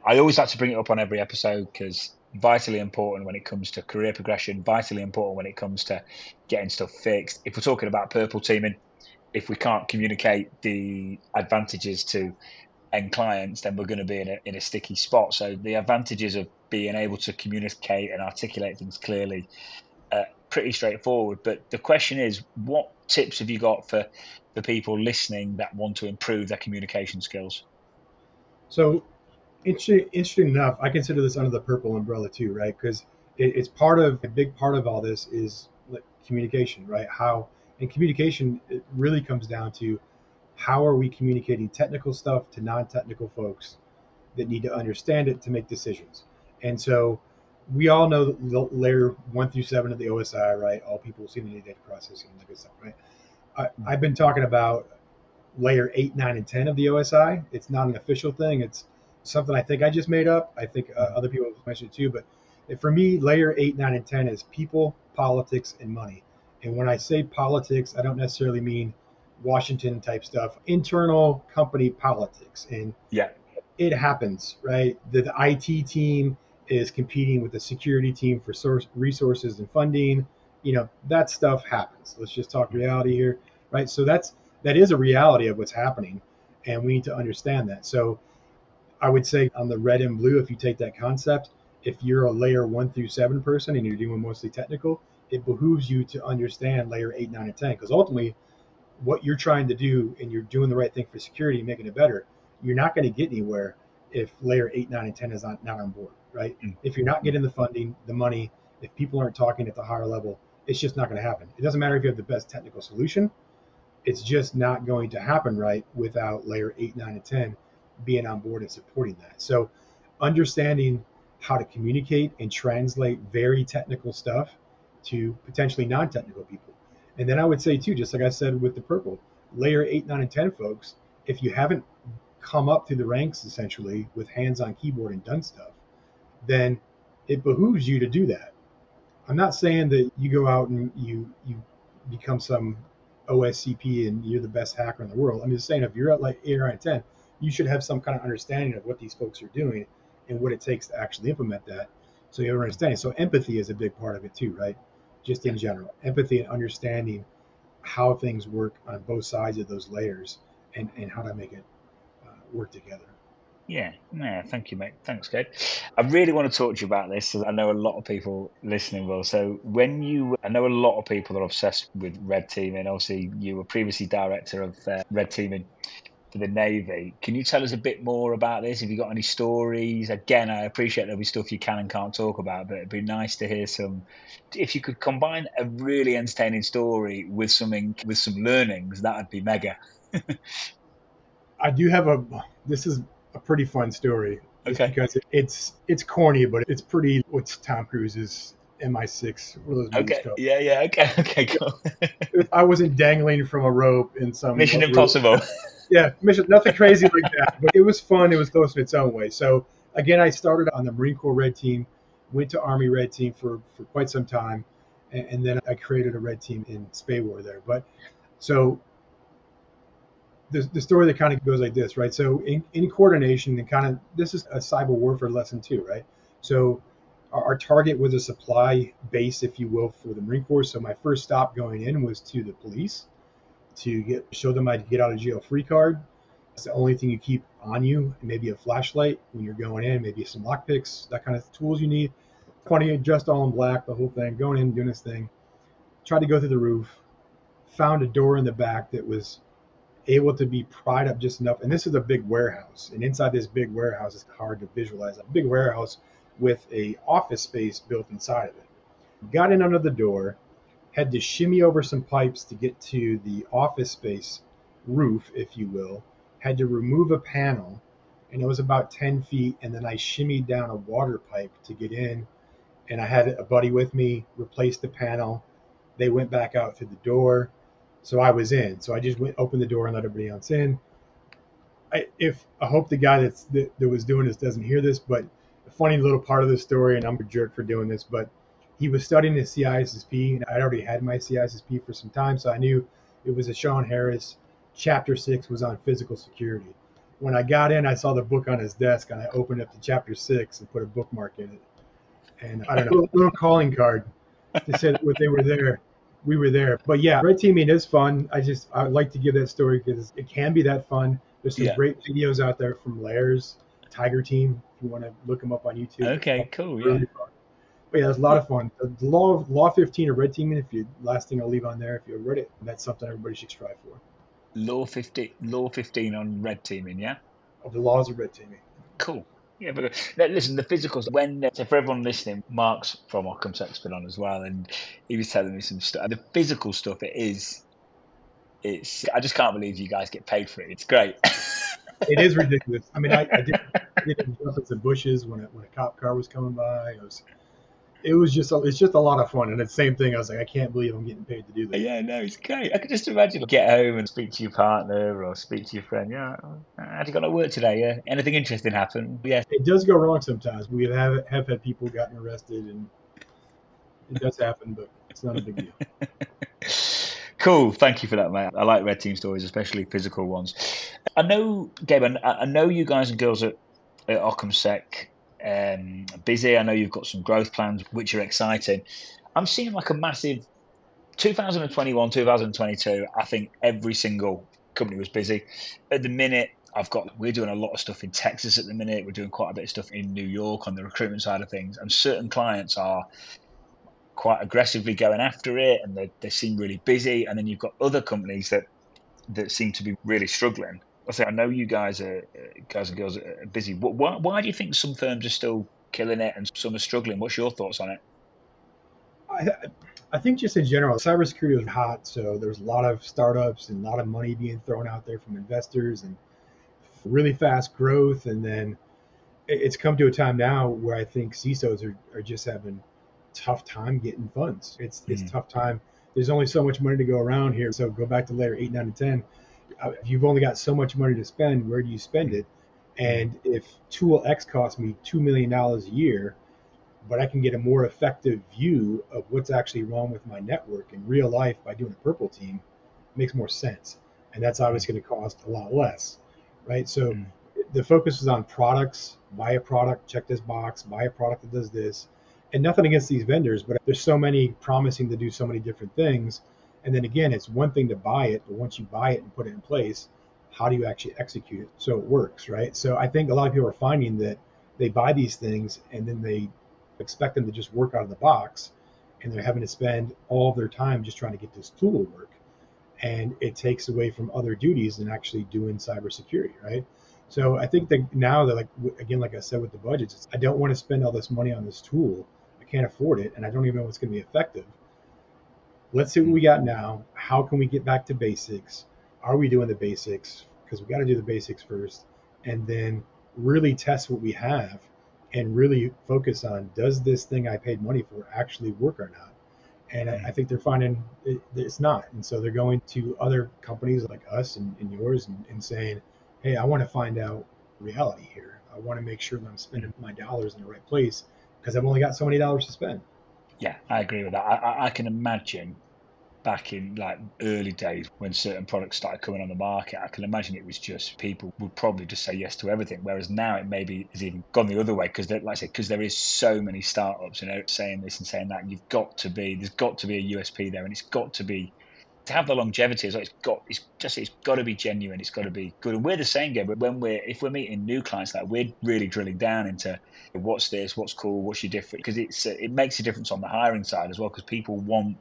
Speaker 1: I always like to bring it up on every episode because vitally important when it comes to career progression, vitally important when it comes to getting stuff fixed. If we're talking about purple teaming, if we can't communicate the advantages to end clients, then we're going to be in a, in a sticky spot. So the advantages of being able to communicate and articulate things clearly, uh, pretty straightforward. But the question is, what tips have you got for the people listening that want to improve their communication skills?
Speaker 2: So, interesting, enough, I consider this under the purple umbrella too, right? Because it, it's part of a big part of all this is communication, right? How and communication it really comes down to how are we communicating technical stuff to non-technical folks that need to understand it to make decisions. And so we all know the layer one through seven of the OSI, right? All people see the data processing and that good stuff, right? I, have been talking about layer eight, nine, and ten of the OSI. It's not an official thing. It's something I think I just made up. I think uh, other people have mentioned it too. But for me, layer eight, nine, and ten is people, politics, and money. And when I say politics, I don't necessarily mean Washington type stuff. Internal company politics, and
Speaker 1: yeah,
Speaker 2: it happens, right? The, the IT team is competing with the security team for source, resources and funding. You know that stuff happens. Let's just talk reality here right? So that's that is a reality of what's happening and we need to understand that. So i would say on the red and blue if you take that concept if you're a layer one through seven person and you're doing mostly technical it behooves you to understand layer eight nine and ten because ultimately what you're trying to do and you're doing the right thing for security making it better you're not going to get anywhere if layer eight nine and ten is not, not on board right mm-hmm. if you're not getting the funding the money if people aren't talking at the higher level it's just not going to happen. It doesn't matter if you have the best technical solution. It's just not going to happen right without layer eight, nine, and 10 being on board and supporting that. So understanding how to communicate and translate very technical stuff to potentially non-technical people. And then I would say too, just like I said with the purple, layer eight, nine, and 10 folks, if you haven't come up through the ranks essentially with hands on keyboard and done stuff, then it behooves you to do that I'm not saying that you go out and you you become some OSCP and you're the best hacker in the world. I'm just saying if you're at like eight or ten, you should have some kind of understanding of what these folks are doing and what it takes to actually implement that. So you have an understanding. So empathy is a big part of it too, right? Just in general, empathy and understanding how things work on both sides of those layers and, and how to make it uh, work together.
Speaker 1: Yeah, yeah, thank you, mate. Thanks, Gabe. I really want to talk to you about this. I know a lot of people listening will. So, when you, I know a lot of people are obsessed with red teaming. Obviously, you were previously director of uh, red teaming for the Navy. Can you tell us a bit more about this? Have you got any stories? Again, I appreciate there'll be stuff you can and can't talk about, but it'd be nice to hear some. If you could combine a really entertaining story with something with some learnings, that would be mega.
Speaker 2: I do have a. This is a pretty fun story.
Speaker 1: Okay.
Speaker 2: Because it's it's corny, but it's pretty. What's Tom Cruise's MI6?
Speaker 1: Okay. Yeah, yeah. Okay. Okay. Cool.
Speaker 2: I wasn't dangling from a rope in some
Speaker 1: Mission Impossible.
Speaker 2: Yeah. Nothing crazy like that, but it was fun. It was close in its own way. So again, I started on the Marine Corps Red Team, went to Army Red Team for for quite some time, and, and then I created a Red Team in SPAWAR there. But so the, the story that kind of goes like this, right? So in, in coordination and kind of this is a cyber warfare lesson too, right? So our, our, target was a supply base, if you will, for the Marine Corps. So my first stop going in was to the police to get show them I'd get out of jail free card. It's the only thing you keep on you, maybe a flashlight when you're going in, maybe some lockpicks, that kind of tools you need. Funny, dressed all in black, the whole thing, going in, doing this thing. Tried to go through the roof, found a door in the back that was able to be pried up just enough. And this is a big warehouse, and inside this big warehouse, it's hard to visualize a big warehouse with a office space built inside of it. Got in under the door, had to shimmy over some pipes to get to the office space roof, if you will. Had to remove a panel, and it was about 10 feet. And then I shimmied down a water pipe to get in. And I had a buddy with me, replaced the panel. They went back out through the door so I was in. So I just went, opened the door and let everybody else in. I, if I hope the guy that's that, that was doing this doesn't hear this, but a funny little part of the story, and I'm a jerk for doing this, but he was studying his CISSP, and I'd already had my CISSP for some time, so I knew it was a Shon Harris. Chapter six was on physical security. When I got in, I saw the book on his desk, and I opened up to chapter six and put a bookmark in it. And I don't know, a little calling card to say that they were there we were there. But yeah, red teaming is fun. I just I like to give that story because it can be that fun. There's some yeah. great videos out there from Lairs, Tiger Team. If you want to look them up on YouTube.
Speaker 1: Okay, cool. Really yeah.
Speaker 2: Fun. Yeah, it's a lot of fun. The law of law 15 of red teaming. If you last thing I'll leave on there, if you read it, that's something everybody should strive for.
Speaker 1: Law 15, law 15 on red teaming, yeah.
Speaker 2: Of the laws of red teaming.
Speaker 1: Cool. Yeah, but uh, listen, the physicals. When uh, so for everyone listening, Mark's from OccamSec's been on as well, and he was telling me some stuff. The physical stuff, it is. It's. I just can't believe you guys get paid for it. It's great.
Speaker 2: it is ridiculous. I mean, I, I did, I did jump in some bushes when a, when a cop car was coming by. It was it was just a, it's just a lot of fun. And it's the same thing. I was like i can't believe i'm getting paid to do this.
Speaker 1: Yeah no it's great. I could just imagine get home and speak to your partner or speak to your friend. Yeah how'd you got to work today? Yeah anything interesting happen? Yeah.
Speaker 2: It does go wrong sometimes. We have have had people gotten arrested and it does happen but it's not a big deal.
Speaker 1: Cool, thank you for that, mate. I like red team stories, especially physical ones. I know, Gabe, I know you guys and girls at, at OccamSec um, busy. I know you've got some growth plans, which are exciting. I'm seeing like a massive 2021, 2022. I think every single company was busy. At the minute, I've got we're doing a lot of stuff in Texas at the minute. We're doing quite a bit of stuff in New York on the recruitment side of things, and certain clients are quite aggressively going after it, and they, they seem really busy. And then you've got other companies that that seem to be really struggling. I say I know you guys are guys and girls are busy. Why, why do you think some firms are still killing it and some are struggling? What's your thoughts on it?
Speaker 2: I, I think just in general, cybersecurity was hot, so there's a lot of startups and a lot of money being thrown out there from investors and really fast growth. And then it's come to a time now where I think CISOs are, are just having tough time getting funds. It's mm-hmm. it's tough time. There's only so much money to go around here. So go back to layer eight, nine, and ten if you've only got so much money to spend, where do you spend it? And if tool X costs me $2 million a year, but I can get a more effective view of what's actually wrong with my network in real life by doing a purple team, makes more sense. And that's obviously going to cost a lot less, right? So mm. the focus is on products, buy a product, check this box, buy a product that does this. And nothing against these vendors, but there's so many promising to do so many different things and then again, it's one thing to buy it, but once you buy it and put it in place, how do you actually execute it so it works, right? So I think a lot of people are finding that they buy these things and then they expect them to just work out of the box and they're having to spend all of their time just trying to get this tool to work. and it takes away from other duties and actually doing cybersecurity, right? So I think that now that like again, like I said with the budgets, I don't want to spend all this money on this tool. I can't afford it, and I don't even know what's going to be effective. Let's see what we got now. How can we get back to basics? Are we doing the basics? Because we got to do the basics first, and then really test what we have, and really focus on does this thing I paid money for actually work or not? and I, I think they're finding it, it's not. And so they're going to other companies like us and, and yours and, and, saying, hey, I want to find out reality here. I want to make sure that I'm spending my dollars in the right place because I've only got so many dollars to spend.
Speaker 1: Yeah, I agree with that. I, I can imagine back in like early days when certain products started coming on the market, I can imagine it was just people would probably just say yes to everything. Whereas now it maybe has even gone the other way because, like I said, because there is so many startups, you know, saying this and saying that. And you've got to be there's got to be a USP there, and it's got to be to have the longevity as well, it's got it's just it's got to be genuine. It's got to be good. And we're the same game. But when we're if we're meeting new clients, like we're really drilling down into what's this, what's cool, what's your different, because it's it makes a difference on the hiring side as well. Because people want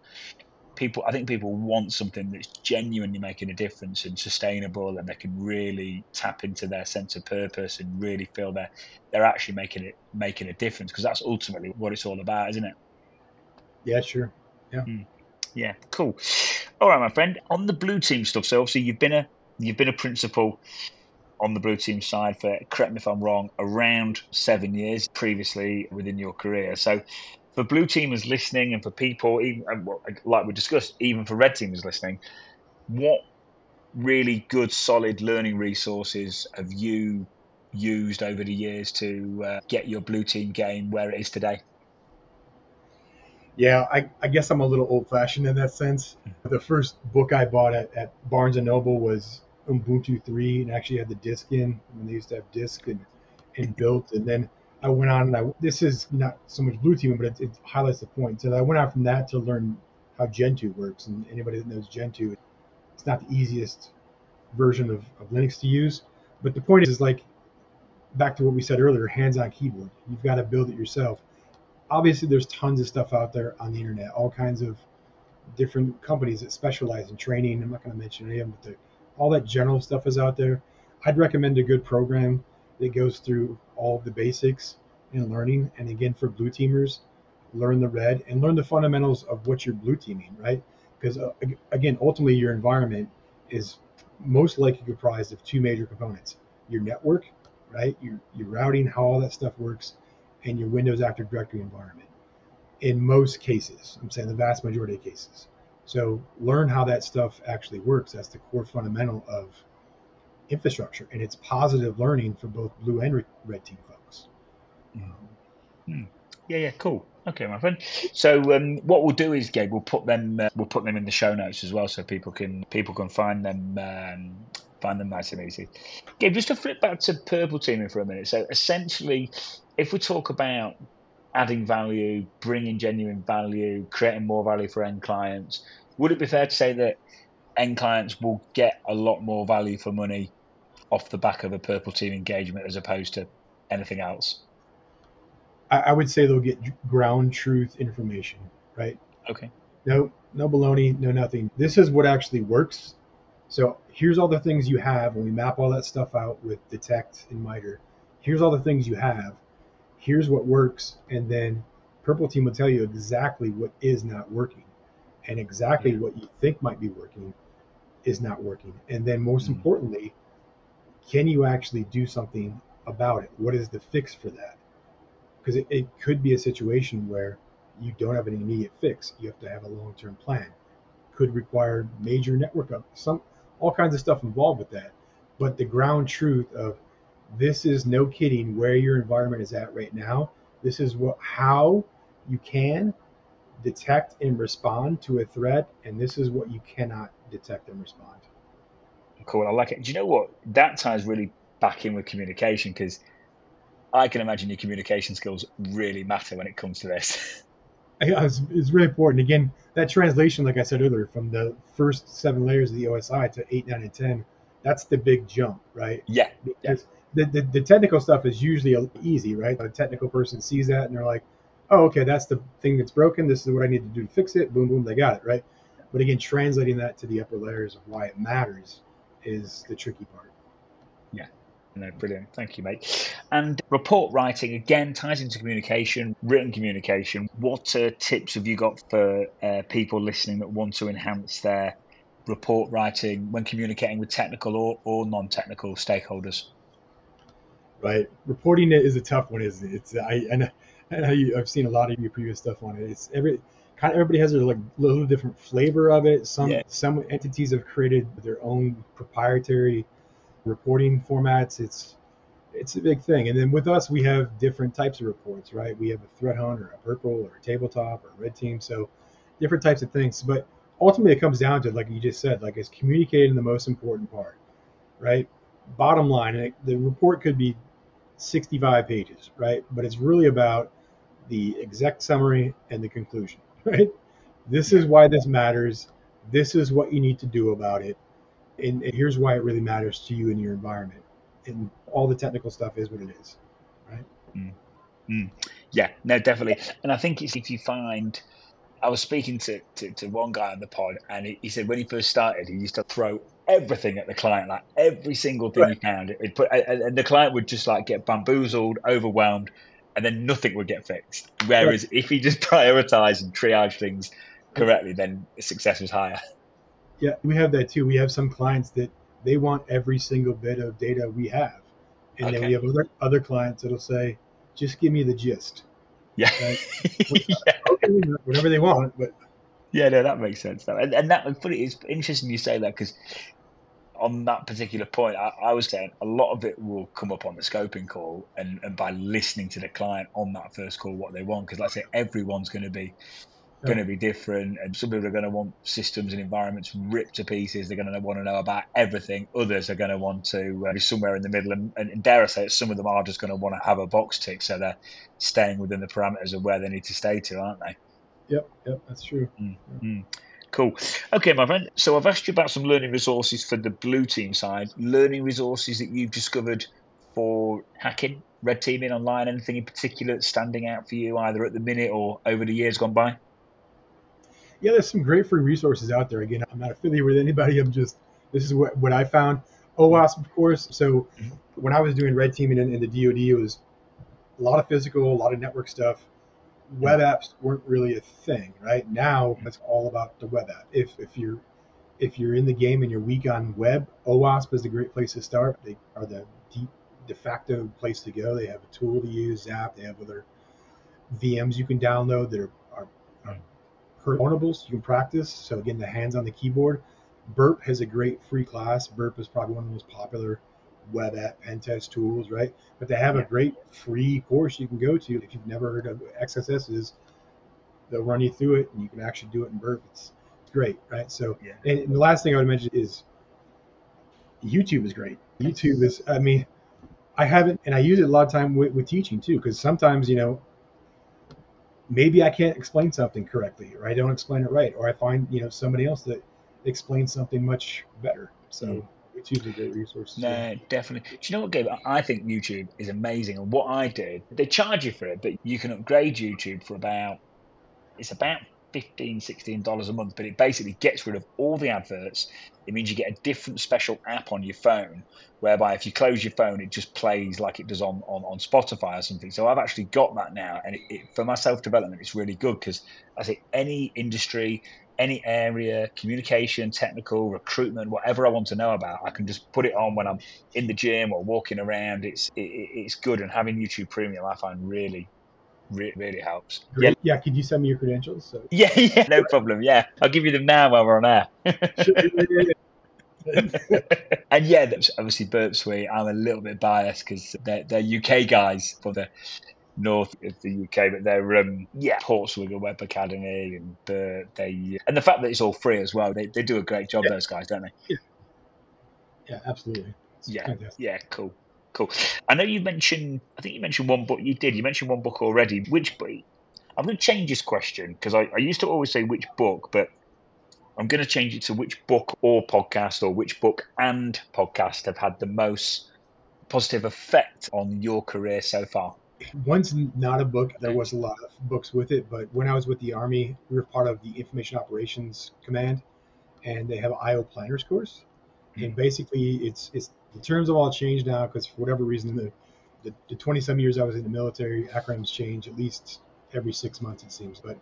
Speaker 1: people I think people want something that's genuinely making a difference and sustainable and they can really tap into their sense of purpose and really feel that they're actually making it making a difference because that's ultimately what it's all about, isn't it?
Speaker 2: Yeah, sure. Yeah.
Speaker 1: Mm. Yeah, cool. All right, my friend. On the blue team stuff, so obviously you've been a you've been a principal on the blue team side for correct me if I'm wrong, around seven years previously within your career. So for blue teamers listening and for people, even like we discussed, even for red teamers listening, what really good, solid learning resources have you used over the years to uh, get your blue team game where it is today?
Speaker 2: Yeah, I, I guess I'm a little old fashioned in that sense. The first book I bought at, at Barnes and Noble was Ubuntu 3 and actually had the disk in when they used to have disk and, and built. And then I went on and I, this is not so much blue teaming, but it, it highlights the point. So I went out from that to learn how Gentoo works. And anybody that knows Gentoo, it's not the easiest version of, of Linux to use. But the point is, is like back to what we said earlier, hands-on keyboard. You've got to build it yourself. Obviously, there's tons of stuff out there on the internet, all kinds of different companies that specialize in training. I'm not going to mention any of them, but all that general stuff is out there. I'd recommend a good program that goes through all of the basics and learning. And again, for blue teamers, learn the red and learn the fundamentals of what you're blue teaming, right? Because uh, again, ultimately, your environment is most likely comprised of two major components: your network, right? Your your routing, how all that stuff works, and your Windows Active Directory environment. In most cases, I'm saying the vast majority of cases. So learn how that stuff actually works. That's the core fundamental of infrastructure, and it's positive learning for both blue and red team folks.
Speaker 1: Hmm. Yeah, yeah, cool. Okay, my friend. So um, what we'll do is, Gabe, we'll put them uh, we'll put them in the show notes as well, so people can people can find them um, find them nice and easy. Gabe, just to flip back to purple teaming for a minute. So essentially, if we talk about adding value, bringing genuine value, creating more value for end clients, would it be fair to say that end clients will get a lot more value for money off the back of a purple team engagement as opposed to anything else?
Speaker 2: I, I would say they'll get ground truth information, right?
Speaker 1: Okay.
Speaker 2: No, no baloney, no nothing. This is what actually works. So here's all the things you have, and we map all that stuff out with detect and MITRE. Here's all the things you have. Here's what works, and then Purple Team will tell you exactly what is not working, and exactly yeah. what you think might be working is not working. And then most mm-hmm. importantly, can you actually do something about it? What is the fix for that? Because it, it could be a situation where you don't have an immediate fix. You have to have a long term plan. Could require major network up, some all kinds of stuff involved with that. But the ground truth of this is no kidding where your environment is at right now. This is what how you can detect and respond to a threat, and this is what you cannot detect and respond.
Speaker 1: Cool. I like it. Do you know what? That ties really back in with communication because I can imagine your communication skills really matter when it comes to this.
Speaker 2: It's, it's really important. Again, that translation, like I said earlier, from the first seven layers of the OSI to eight, nine, and ten, that's the big jump, right?
Speaker 1: Yeah.
Speaker 2: Because yeah. The, the, the technical stuff is usually easy, right? A technical person sees that and they're like, oh, okay, that's the thing that's broken. This is what I need to do to fix it. Boom, boom, they got it, right? But again, translating that to the upper layers of why it matters is the tricky part.
Speaker 1: No, brilliant. Thank you, mate. And report writing again ties into communication, written communication. What uh, tips have you got for uh, people listening that want to enhance their report writing when communicating with technical or, or non-technical stakeholders?
Speaker 2: Right, reporting it is a tough one, isn't it? It's I and know, I, I've seen a lot of your previous stuff on it. It's every kind of everybody has their like little different flavor of it. Some
Speaker 1: Yeah.
Speaker 2: some entities have created their own proprietary reporting formats. It's it's a big thing. And then with us, we have different types of reports, right? We have a threat hunt or a purple or a tabletop or a red team. So different types of things. But ultimately, it comes down to like you just said, like it's communicating the most important part, right? Bottom line, it, the report could be 65 pages, right? But it's really about the exec summary and the conclusion, right? This is why this matters. This is what you need to do about it. And, here's why it really matters to you and your environment. And all the technical stuff is what it is, right? Mm. Mm.
Speaker 1: Yeah, no, definitely. And I think it's if you find, I was speaking to, to, to one guy on the pod, and he, he said when he first started, he used to throw everything at the client, like every single thing he found. It put, and and the client would just like get bamboozled, overwhelmed, and then nothing would get fixed. Whereas if he just prioritized and triaged things correctly, then success was higher.
Speaker 2: Yeah, we have that too. We have some clients that they want every single bit of data we have. And then we have other other clients that'll say, just give me the gist.
Speaker 1: Yeah.
Speaker 2: Right.
Speaker 1: yeah.
Speaker 2: Okay, whatever they want, but
Speaker 1: Yeah, no, that makes sense. Though. And, and that funny, it's interesting you say that because on that particular point, I, I was saying a lot of it will come up on the scoping call and, and by listening to the client on that first call what they want. Because, like I say, everyone's going to be going to be different, and some people are going to want systems and environments ripped to pieces. They're going to want to know about everything. Others are going to want to uh, be somewhere in the middle, and, and dare I say it, some of them are just going to want to have a box tick, so they're staying within the parameters of where they need to stay to, aren't they?
Speaker 2: yep, yep, that's true.
Speaker 1: Cool. Okay, my friend. So I've asked you about some learning resources for the blue team side. Learning resources that you've discovered for hacking, red teaming online. Anything in particular that's standing out for you, either at the minute or over the years gone by?
Speaker 2: Yeah, there's some great free resources out there. Again, I'm not affiliated with anybody. I'm just this is what, what I found. OWASP, of course. So
Speaker 1: Mhm.
Speaker 2: when I was doing red teaming in, in the DoD, it was a lot of physical, a lot of network stuff. Web apps weren't really a thing, right? Now it's all about the web app. If if you're if you're in the game and you're weak on web, OWASP is a great place to start. They are the de, de facto place to go. They have a tool to use, Zap. They have other VMs you can download that are performables you can practice. So again, the hands on the keyboard. Burp has a great free class. Burp is probably one of the most popular web app pen test tools, right? But they have a great free course you can go to. If you've never heard of XSSs, they'll run you through it and you can actually do it in Burp. It's great, right? So,
Speaker 1: Yeah.
Speaker 2: and, and the last thing I would mention is YouTube is great. YouTube is, I mean, I haven't, and I use it a lot of time with, with teaching too, because sometimes, you know, maybe I can't explain something correctly, or I don't explain it right, or I find, you know, somebody else that explains something much better. So
Speaker 1: Mm.
Speaker 2: YouTube's a great resource.
Speaker 1: No, definitely. Do you know what, Gabe? I- I think YouTube is amazing. And what I did, they charge you for it, but you can upgrade YouTube for about, it's about 15 $16 a month, but it basically gets rid of all the adverts. It means you get a different special app on your phone, whereby if you close your phone, it just plays like it does on, on, on Spotify or something. So I've actually got that now. And it, it, for my self development, it's really good because I say any industry, any area, communication, technical, recruitment, whatever I want to know about, I can just put it on when I'm in the gym or walking around. It's it, it- it's good, and having YouTube Premium, I find really, really, really helps. Yeah,
Speaker 2: Great. Yeah. Could you send me your credentials? So
Speaker 1: yeah, yeah, no problem. Yeah, I'll give you them now while we're on air. and yeah, that's obviously Burp Suite. I'm a little bit biased because they're, they're UK guys for the north of the UK, but they're um, yeah PortSwigger Web Academy and. They and the fact that it's all free as well. They, they do a great job.
Speaker 2: Yeah.
Speaker 1: Those guys, don't they?
Speaker 2: yeah, absolutely. It's
Speaker 1: Yeah.
Speaker 2: fantastic.
Speaker 1: Yeah, cool, cool. I know you mentioned. I think you mentioned one book. You did. You mentioned one book already. Which book? I'm going to change this question because I, I used to always say which book, but I'm going to change it to which book or podcast or which book and podcast have had the most positive effect on your career so far.
Speaker 2: One's not a book. There was a lot of books with it, but when I was with the Army, we were part of the Information Operations Command, and they have an IO Planners course. And hmm. basically, it's it's the terms have all changed now because for whatever reason, the the 20 some years I was in the military, acronyms change at least every six months, it seems. But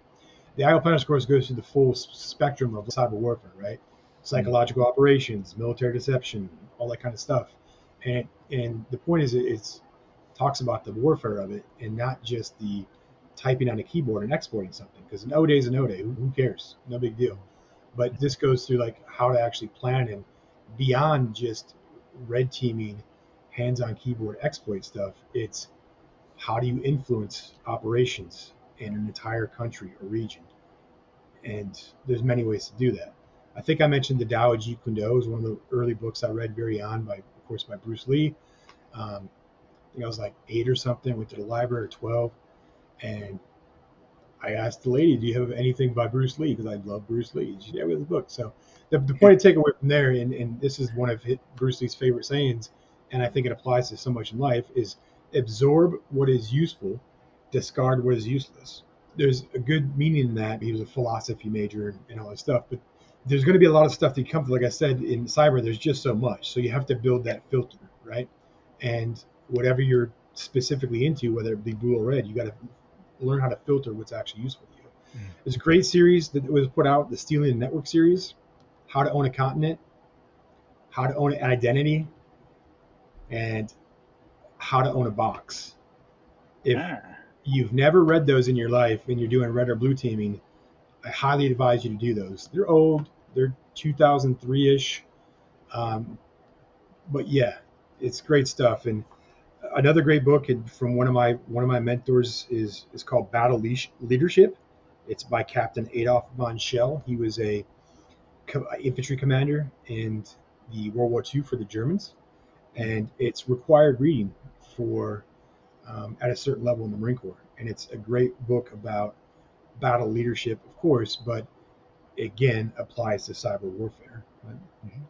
Speaker 2: the IO Planners course goes through the full spectrum of cyber warfare, right? Psychological operations, military deception, all that kind of stuff. And and the point is, it's talks about the warfare of it and not just the typing on a keyboard and exporting something. Because an O day is an O day. Who, who cares? No big deal. But this goes through like how to actually plan and beyond just red teaming, hands-on keyboard exploit stuff. It's how do you influence operations in an entire country or region? And there's many ways to do that. I think I mentioned the Tao of Jeet is one of the early books I read very on by, of course, by Bruce Lee. Um, I think I was like eight or something. Went to the library at twelve, and I asked the lady, "Do you have anything by Bruce Lee?" Because I love Bruce Lee. She said, "Yeah, we have the book." So the, the point to take away from there, and, and this is one of Bruce Lee's favorite sayings, and I think it applies to so much in life, is absorb what is useful, discard what is useless. There's a good meaning in that. He was a philosophy major and, and all that stuff, but there's going to be a lot of stuff that comes. Like I said, in cyber, there's just so much, so you have to build that filter, right? And whatever you're specifically into, whether it be blue or red, you got to learn how to filter what's actually useful to you. Mm. There's a great series that was put out, the Stealing the Network series, How to Own a Continent, How to Own an Identity, and How to Own a Box. If ah. you've never read those in your life and you're doing red or blue teaming, I highly advise you to do those. They're old, they're 2003 ish. Um, but yeah, it's great stuff. And another great book from one of my one of my mentors is is called Battle Leadership. It's by Captain Adolf von Schell. He was a infantry commander in the World War II for the Germans, and it's required reading for um, at a certain level in the Marine Corps. And it's a great book about battle leadership, of course, but again applies to cyber warfare. Mm-hmm.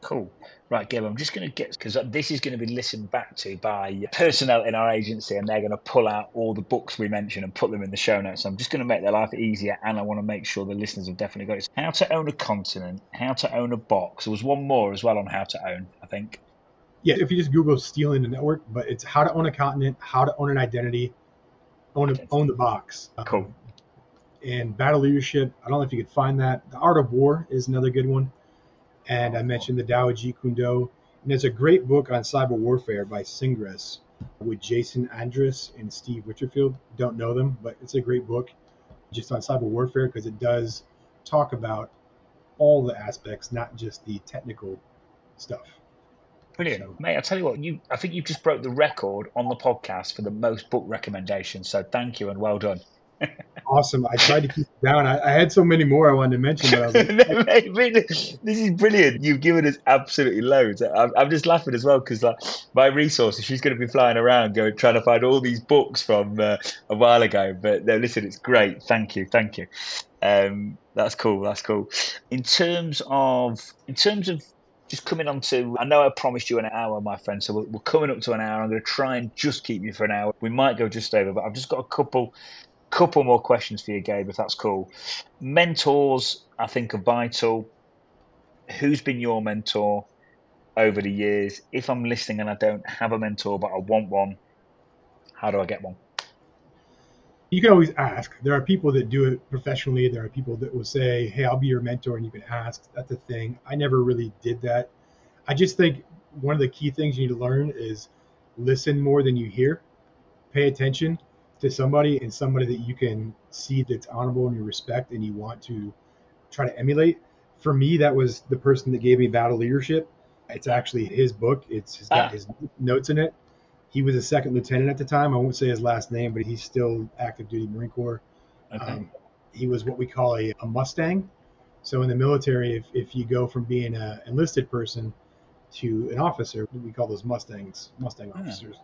Speaker 1: Cool. Right, Gabe, I'm just going to get, because this is going to be listened back to by personnel in our agency, and they're going to pull out all the books we mentioned and put them in the show notes. So I'm just going to make their life easier, and I want to make sure the listeners have definitely got it. How to own a continent, how to own a box. There was one more as well on how to own, I think.
Speaker 2: Yeah, if you just Google stealing the network, but it's how to own a continent, how to own an identity, own, a, own the box.
Speaker 1: Um, cool.
Speaker 2: and battle leadership, I don't know if you could find that. The Art of War is another good one and I mentioned the Tao Jeet Kune Do. And there's a great book on cyber warfare by Syngress with Jason Andrus and Steve Witcherfield. Don't know them, but it's a great book just on cyber warfare because it does talk about all the aspects, not just the technical stuff.
Speaker 1: Brilliant, so, mate. I tell you what, you I think you just broke the record on the podcast for the most book recommendations. So thank you and well done
Speaker 2: awesome. I tried to keep it down. I, I, had so many more I wanted to mention. But like,
Speaker 1: this is brilliant. You've given us absolutely loads. I'm, I'm just laughing as well because like my resources, she's going to be flying around going trying to find all these books from uh, a while ago. But no, listen, it's great. Thank you, thank you. Um, that's cool. That's cool. In terms of in terms of just coming on to, I know I promised you an hour, my friend, so we're, we're coming up to an hour. I'm going to try and just keep you for an hour. We might go just over, but I've just got a couple couple more questions for you, Gabe, if that's cool. Mentors, I think, are vital. Who's been your mentor over the years? If I'm listening and I don't have a mentor, but I want one, how do I get one?
Speaker 2: You can always ask. There are people that do it professionally. There are people that will say, "Hey, I'll be your mentor," and you can ask. That's a thing. I never really did that. I just think one of the key things you need to learn is listen more than you hear. Pay attention to somebody and somebody that you can see that's honorable and you respect and you want to try to emulate. For me, that was the person that gave me battle leadership. It's actually his book. It's, has got ah. his notes in it. He was a second lieutenant at the time. I won't say his last name, but he's still active duty Marine Corps. Okay. Um, he was what we call a, a Mustang. So in the military, if, if you go from being an enlisted person to an officer, we call those Mustangs, Mustang hmm. officers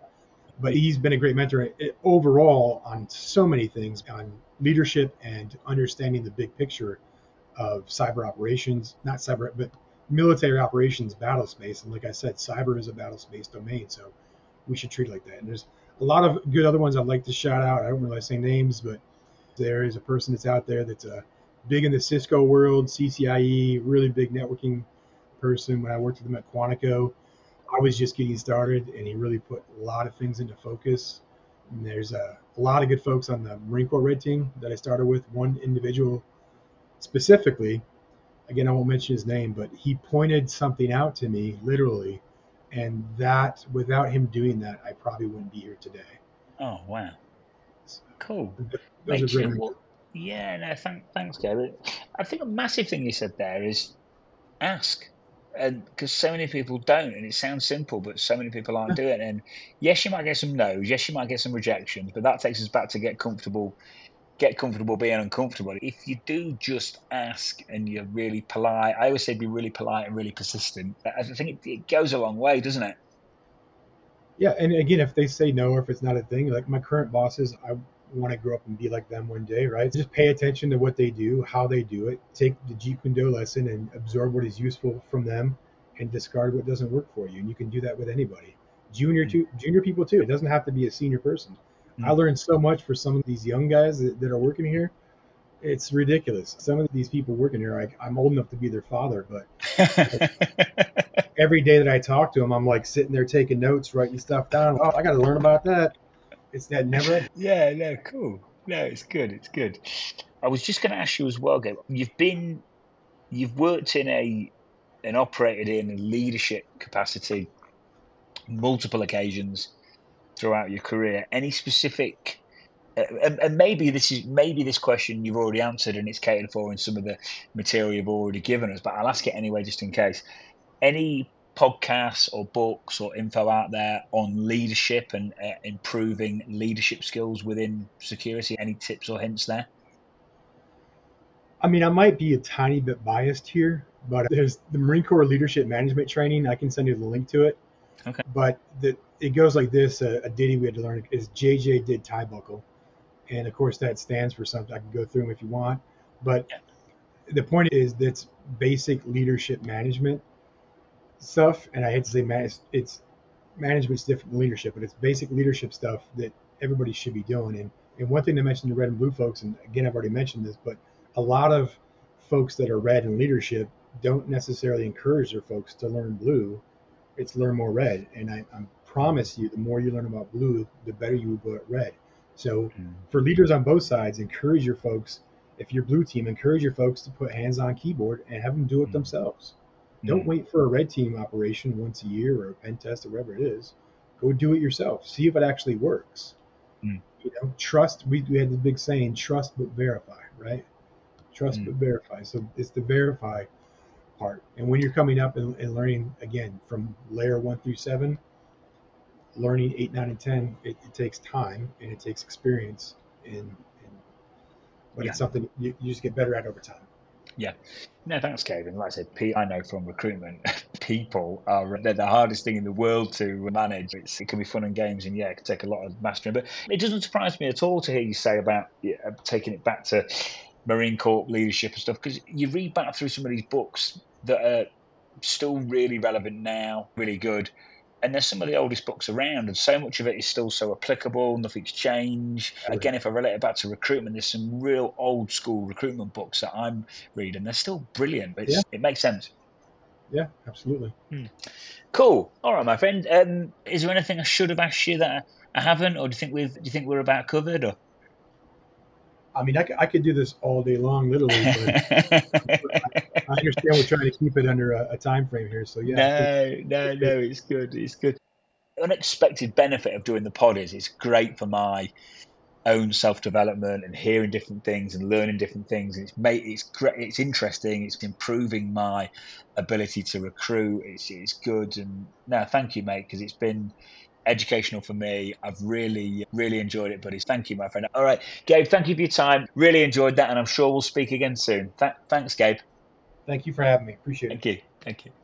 Speaker 2: but he's been a great mentor eh, overall on so many things on leadership and understanding the big picture of cyber operations, not cyber, but military operations battle space. And like I said, cyber is a battle space domain. So we should treat it like that. And there's a lot of good other ones I'd like to shout out. I don't really say names, but there is a person that's out there that's a uh, big in the Cisco world, CCIE, really big networking person. When I worked with him at Quantico, I was just getting started, and he really put a lot of things into focus. And there's a, a lot of good folks on the Marine Corps Red Team that I started with. One individual specifically, again, I won't mention his name, but he pointed something out to me literally, and that without him doing that, I probably wouldn't be here today.
Speaker 1: Oh wow, cool. Those are great. Yeah, no, thank, thanks, Gary. I think a massive thing you said there is ask and because so many people don't, and it sounds simple, but so many people aren't doing it. And yes, you might get some no's, yes, you might get some rejections, but that takes us back to get comfortable, get comfortable being uncomfortable. If you do just ask and you're really polite, I always say be really polite and really persistent. I think it, it goes a long way, doesn't it?
Speaker 2: Yeah, and again, if they say no or if it's not a thing, like my current bosses, I want to grow up and be like them one day, right? Just pay attention to what they do, how they do it. Take the Jeet Kune Do lesson and absorb what is useful from them, and discard what doesn't work for you. And you can do that with anybody, junior mm. to junior people too. It doesn't have to be a senior person. Mm. I learned so much for some of these young guys that, that are working here. It's ridiculous. Some of these people working here, like I'm old enough to be their father, but every day that I talk to them, I'm like sitting there taking notes, writing stuff down. Oh, I got to learn about that it's that never.
Speaker 1: yeah, no, cool. No, it's good. It's good. I was just going to ask you as well, Gabe. You've been, you've worked in a, and operated in a leadership capacity, multiple occasions throughout your career. Any specific, uh, and, and, maybe this is maybe this question you've already answered and it's catered for in some of the material you've already given us, but I'll ask it anyway just in case. Any podcasts or books or info out there on leadership and uh, improving leadership skills within security? Any tips or hints there?
Speaker 2: I mean, I might be a tiny bit biased here, but there's the Marine Corps Leadership Management Training. I can send you the link to it. Okay. But the, it goes like this: a, a ditty we had to learn is JJ did tie buckle, and of course that stands for something. I can go through them if you want, but yeah. the point is that's basic leadership management stuff, and I hate to say manage, it's management's different than leadership, but it's basic leadership stuff that everybody should be doing. And and one thing to mention to red and blue folks, and again I've already mentioned this, but a lot of folks that are red in leadership don't necessarily encourage their folks to learn blue. It's learn more red, and I, I promise you, the more you learn about blue, the better you will go at red. So mm. for leaders on both sides, encourage your folks. If you're blue team, encourage your folks to put hands on keyboard and have them do it mm. themselves. Don't mm wait for a red team operation once a year or a pen test or whatever it is. Go do it yourself. See if it actually works. mm You know, trust. We, we had this big saying, trust but verify, right? Trust mm but verify. So it's the verify part. And when you're coming up and, and, learning again from layer one through seven, learning eight, nine, and ten, it, it takes time and it takes experience. And, and but yeah. it's something you, you just get better at over time.
Speaker 1: Yeah. No, thanks, Kevin. Like I said, I know from recruitment, people are they're the hardest thing in the world to manage. It's, it can be fun and games, and yeah, it can take a lot of mastering. But it doesn't surprise me at all to hear you say about yeah, uh, taking it back to Marine Corps leadership and stuff, because you read back through some of these books that are still really relevant now, really good and they're some of the oldest books around, and so much of it is still so applicable. Nothing's changed. Again, if I relate it back to recruitment, there's some real old school recruitment books that I'm reading. They're still brilliant. yeah. It makes sense.
Speaker 2: Yeah, absolutely.
Speaker 1: Hmm. Cool. All right, my friend. Um, is there anything I should have asked you that I haven't, or do you think we've? Do you think we're about covered? Or
Speaker 2: I mean, I, I could do this all day long, literally. But I understand we're trying to keep it under a, a time frame here. So yeah.
Speaker 1: No, no, no. It's good. It's good. Unexpected benefit of doing the pod is it's great for my own self development and hearing different things and learning different things. And it's made it's great. It's interesting. It's improving my ability to recruit. It's it's good. And no, thank you, mate, because it's been educational for me. I've really, really enjoyed it, buddies. Thank you, my friend. All right, Gabe, thank you for your time. Really enjoyed that, and I'm sure we'll speak again soon. Th- thanks, Gabe.
Speaker 2: Thank you for having me. Appreciate
Speaker 1: it. Thank you. Thank you.